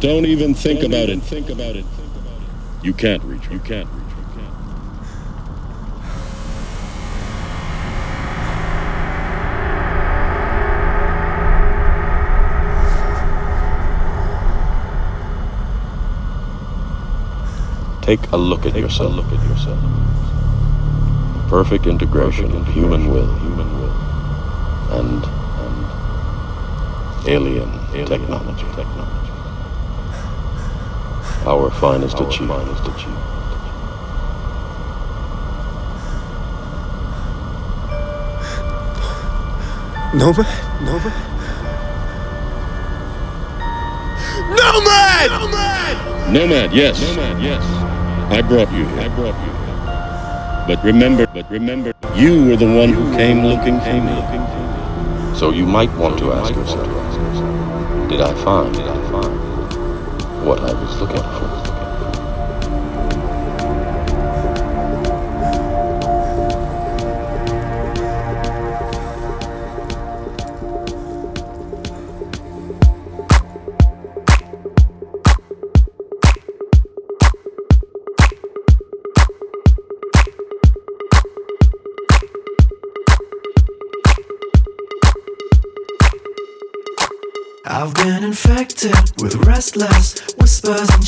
Don't even think Don't about even it. Think about it. You can't reach her. You can't reach. Take a look at Take yourself. look at yourself. Perfect integration Perfect of human will, human will, and and alien, alien technology. technology. Our finest Our achievement. Finest achievement. Nomad? Nomad? Nomad! Nomad! Nomad, yes. Nomad, yes. I brought you here. I brought you here. But remember, but remember, you were the one who came looking for me. So you might want to ask yourself, did I find what I was looking for?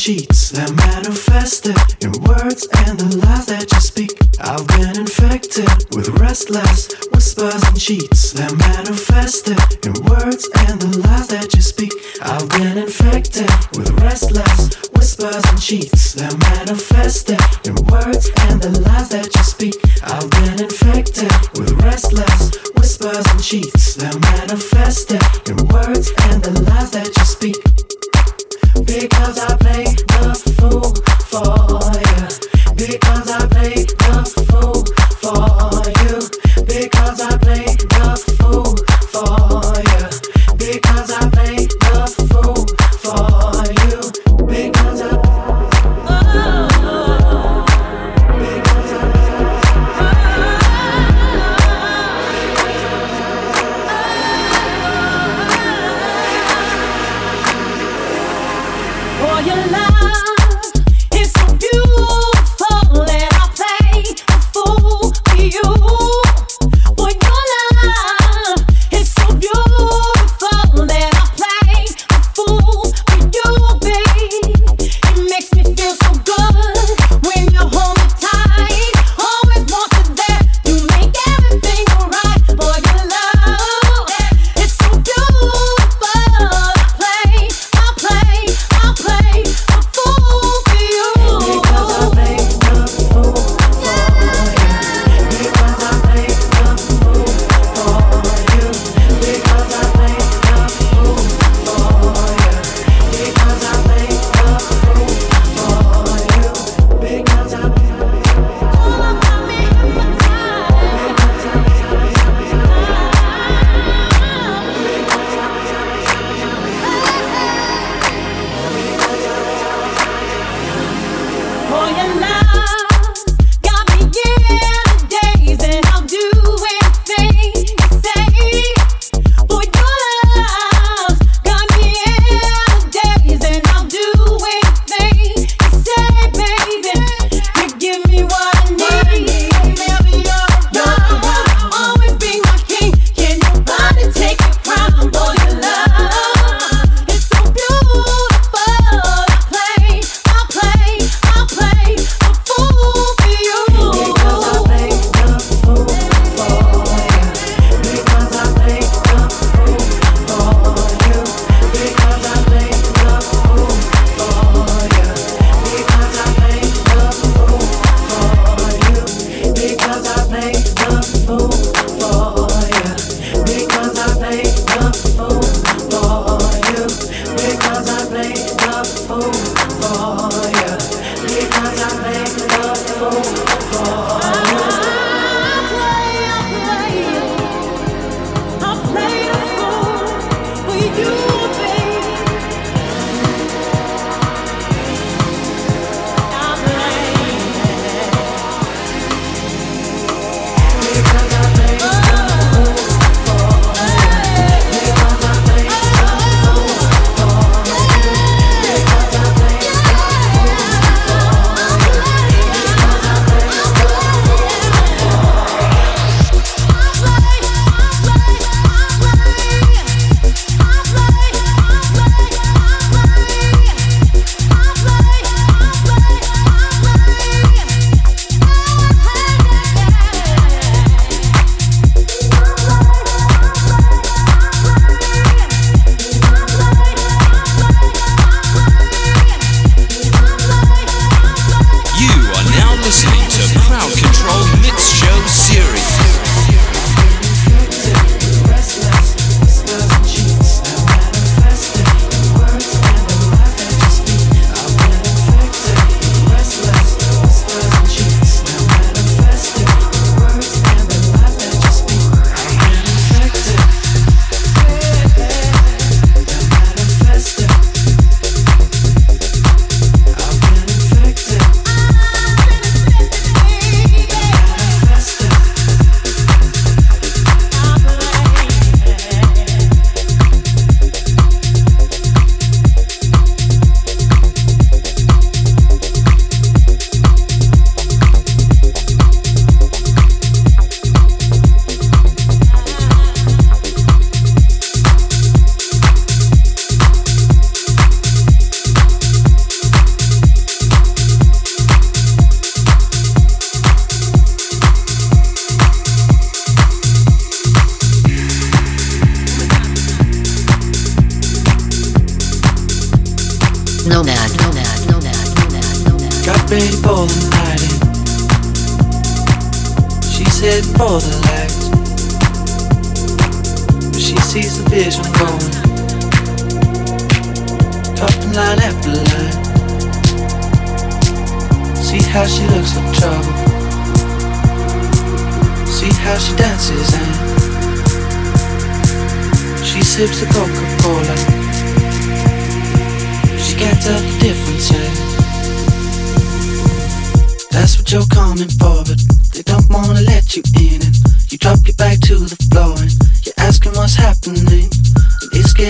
Cheats that manifested in words and the lies that you speak. I've been infected with restless whispers and cheats that manifested in words and the lies that you speak. I've been infected with restless whispers and cheats that manifested in words and the lies that you speak. I've been infected with restless whispers and cheats that manifested in words and the lies that you speak. Because I play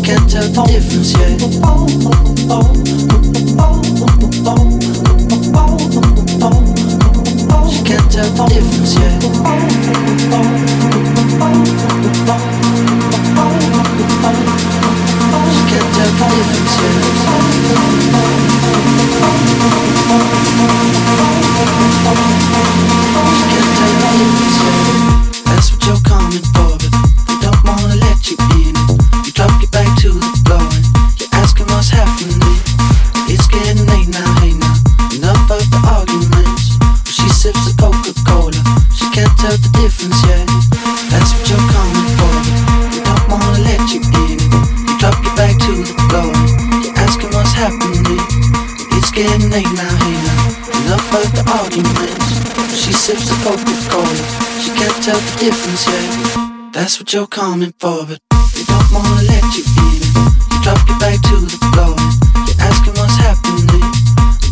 can't tell the difference yet. She can't tell the difference yet. She can't tell the difference yet. Now, hey now. Enough of the arguments. She sips the Coca-Cola. She can't tell the difference yet. That's what you're coming for, but they don't wanna let you in. You drop your back to the floor you're asking what's happening.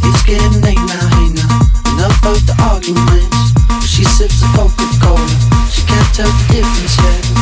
It's getting late now, hey now. Enough of the arguments. She sips the Coca-Cola. She can't tell the difference yet.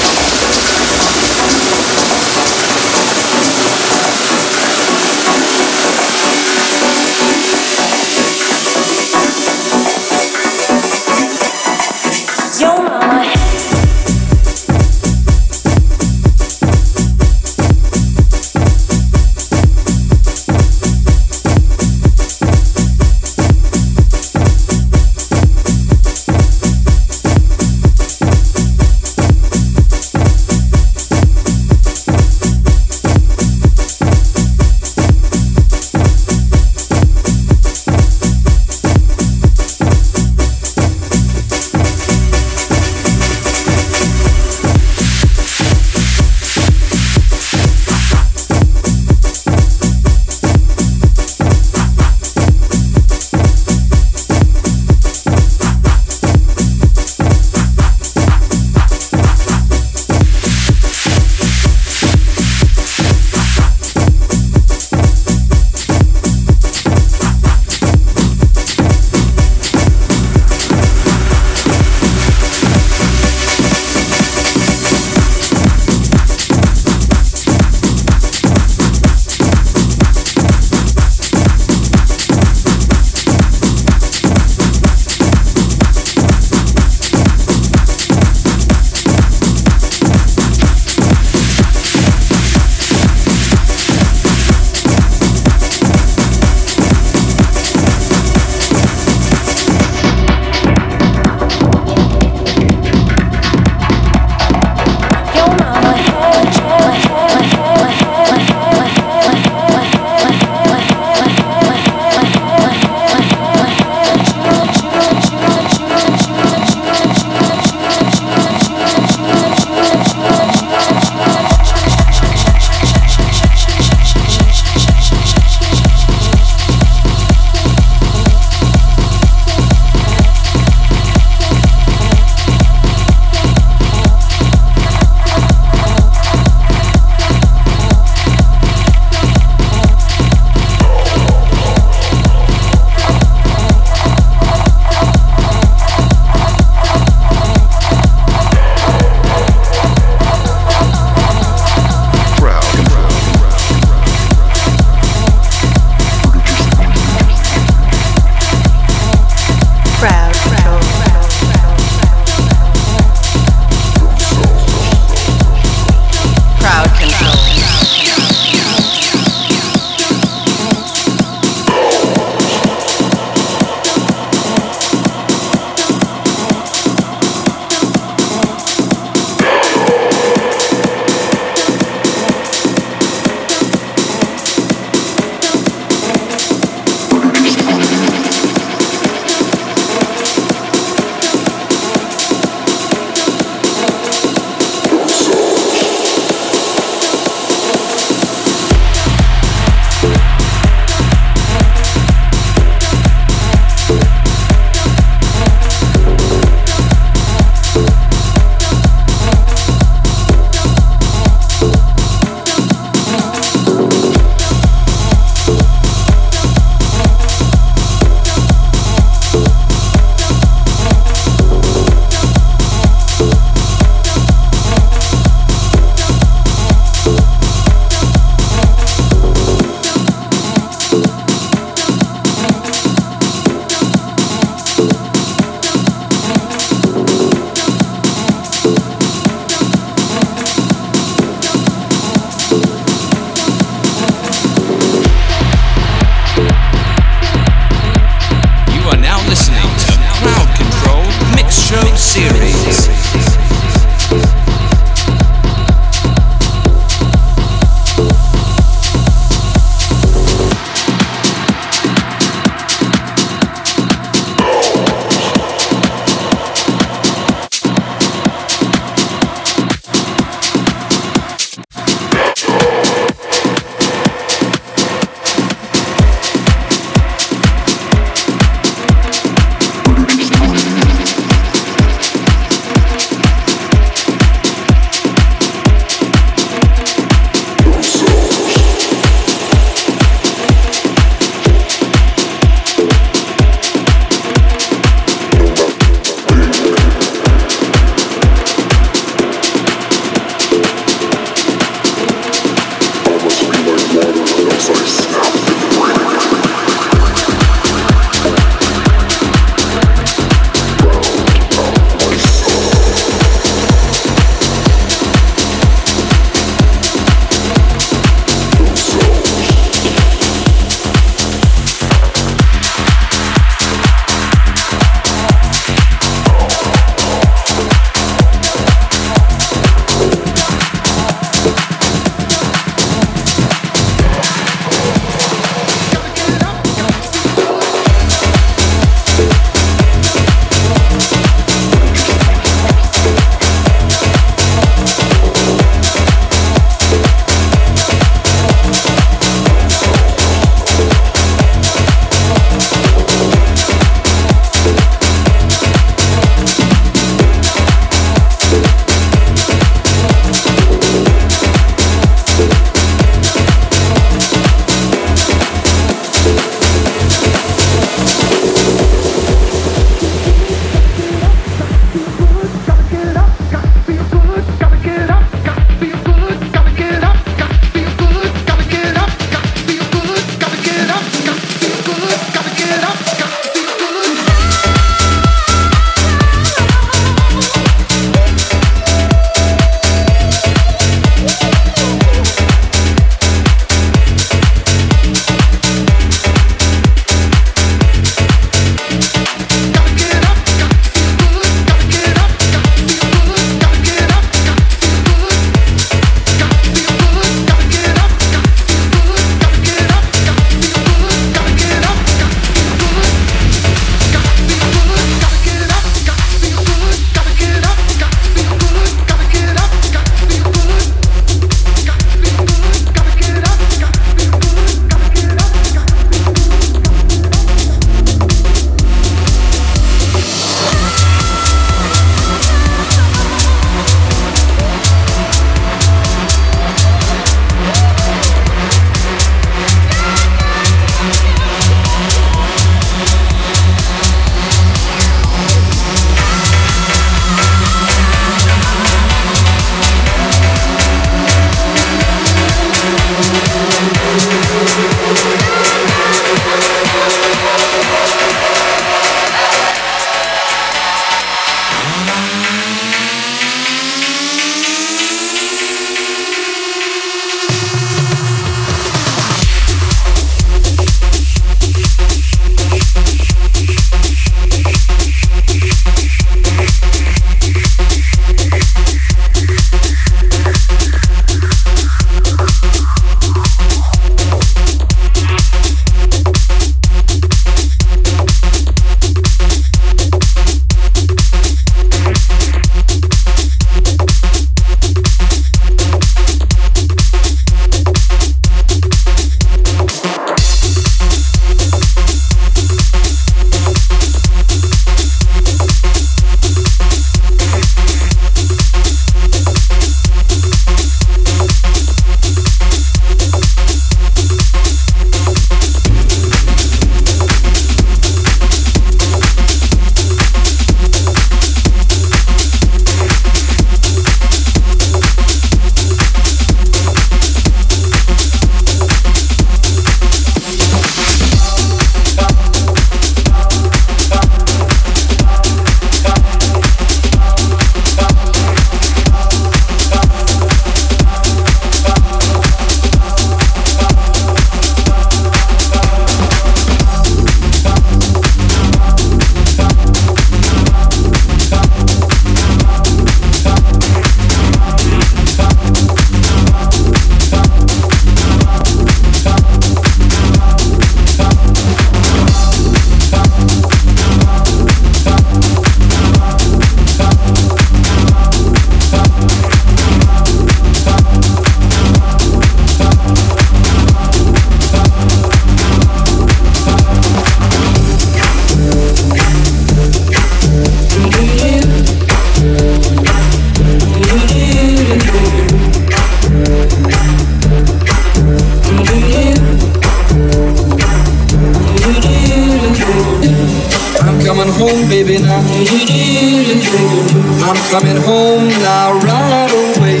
I'm coming home now, right away.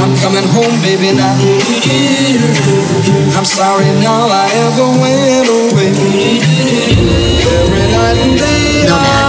I'm coming home, baby, now. I'm sorry now I ever went away. Every night and day I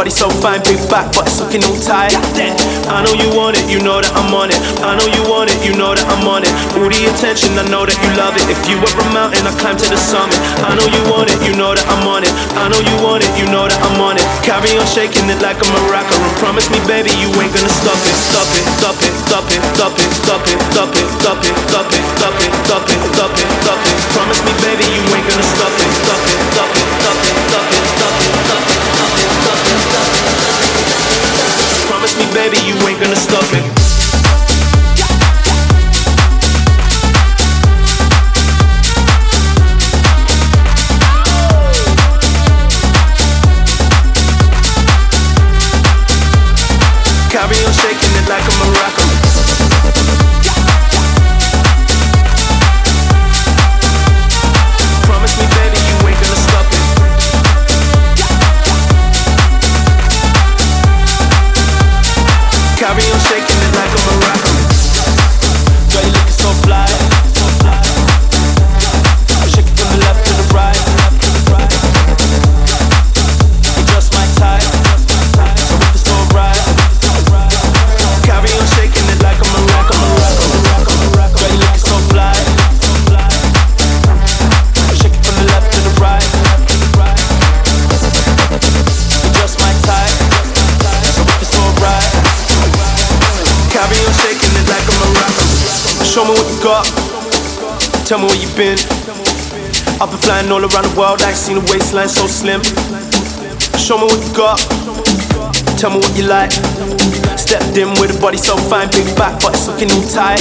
body so fine, big back, but it's looking all tight. I know you want it, you know that I'm on it. I know you want it, you know that I'm on it. All the attention, I know that you love it. If you were a mountain, I climb to the summit. I know you want it, you know that I'm on it. I know you want it, you know that I'm on it. Carry on shaking it like a maraca. And promise me, baby, you ain't gonna stop it. Stop it, stop it, stop it, stop it, stop it, stop it, stop it, stop it, stop it, stop it, stop it, stop it. Promise me, baby, you ain't gonna. Stop it, stop it, stop it, baby, you ain't gonna stop it. Tell me where you been. I've been flying all around the world. I ain't seen a waistline so slim. Show me what you got. Tell me what you like. Stepped in with a body so fine, big back, but it's looking all tight.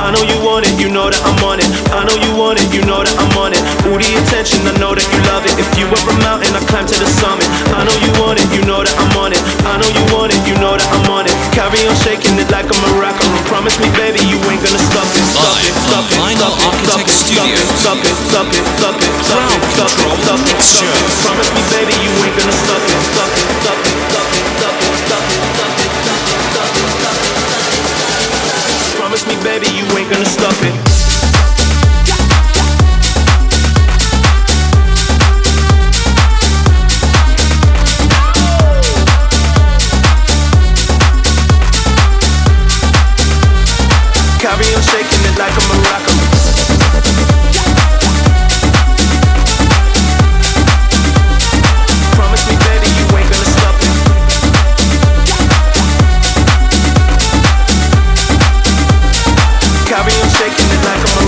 I know you want it, you know that I'm on it. I know you want it, you know that I'm on it. All the attention, I know that you love it. If you were a mountain, I climb to the summit. I know you want it, you know that I'm on it. I know you want it, you know that I'm on it. Carry on shaking it like a rocker. Promise me, baby, you ain't gonna stop it. Stop it, stop it, stop it, stop it, stop it, stop it, stop it, stop it, stop it, stop it, stop it, stop it. Promise me, baby, you ain't gonna stop it. Stop it. baby, you ain't gonna stop it. shaking it like a Carry on shaking it like a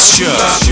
Control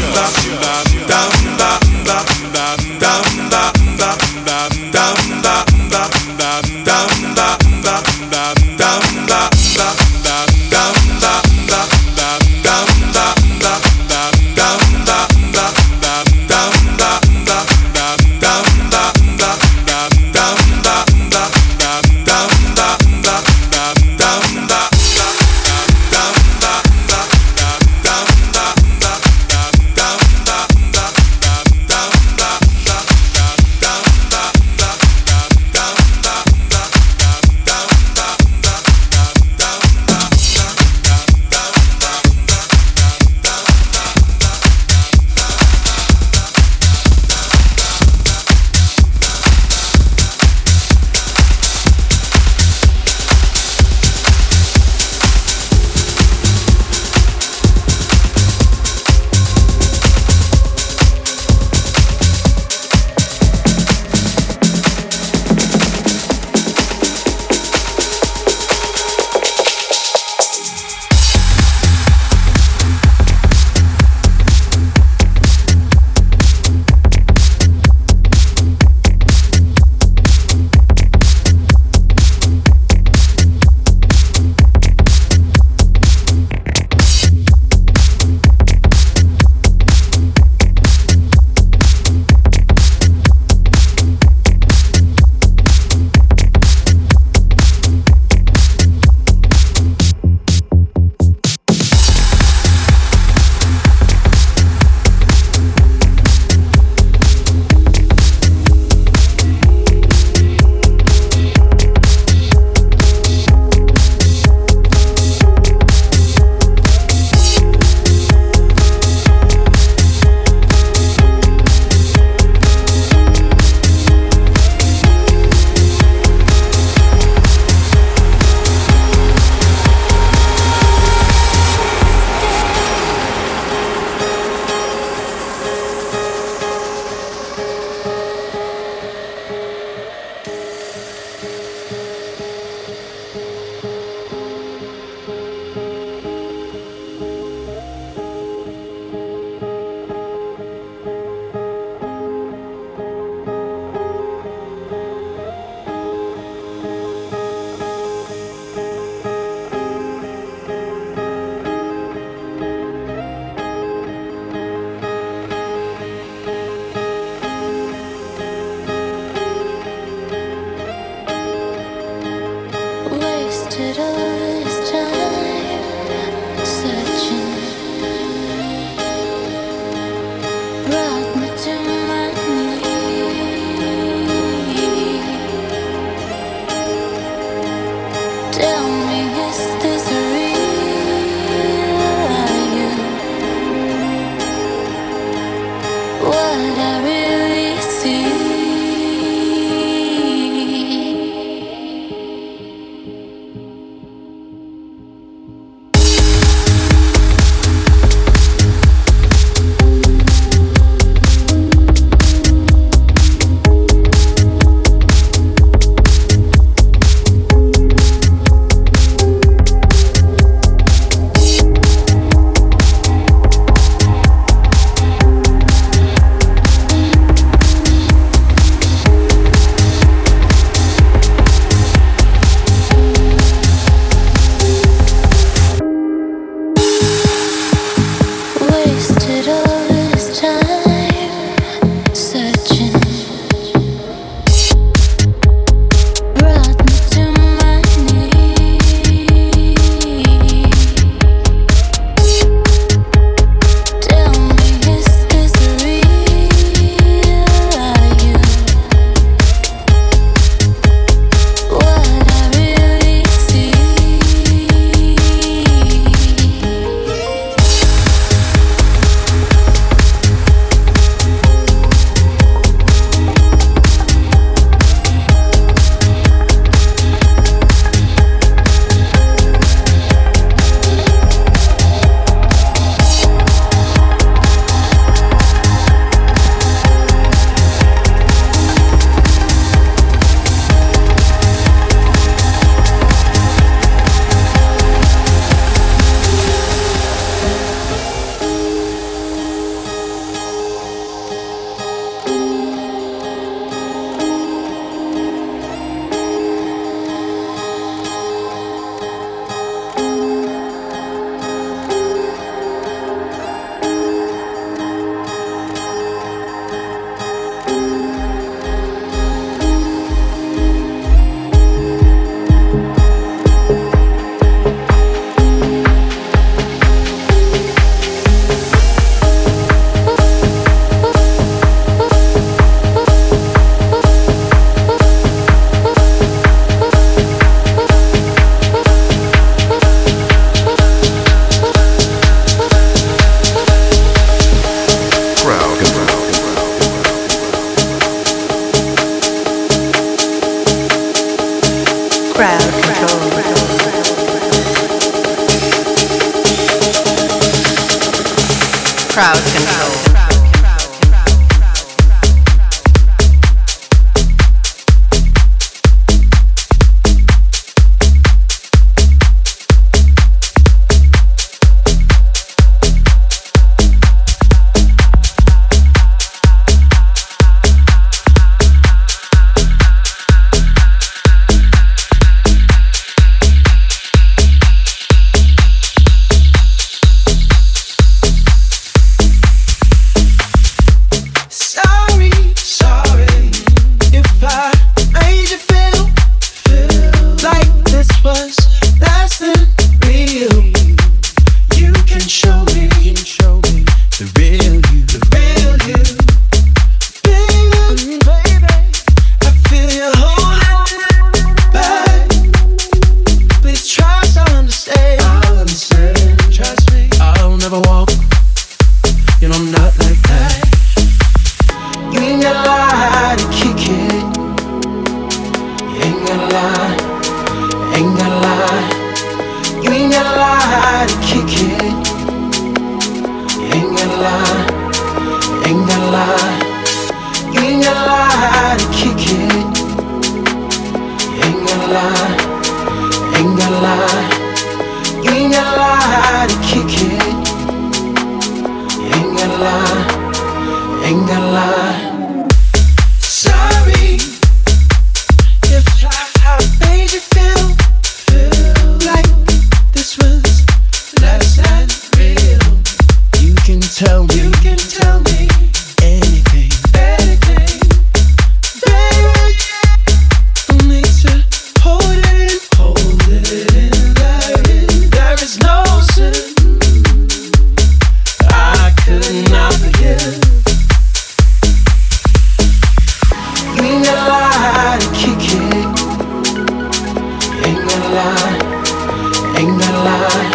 gotta lie, ain't gotta lie.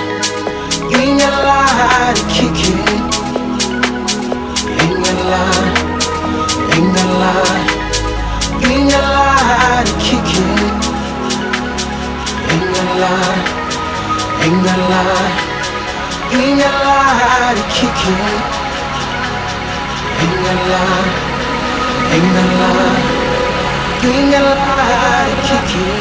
Ain't gotta lie to kick it. Ain't gotta lie, ain't gotta lie. Ain't gotta lie to kick it. Ain't gotta lie, ain't gotta lie. Ain't gotta lie to kick it. Ain't gotta lie, ain't gotta lie. Ain't gotta lie to kick it.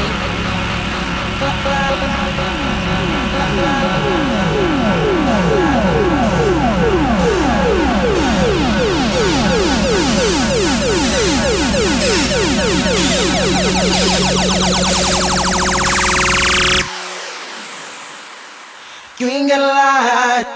your life.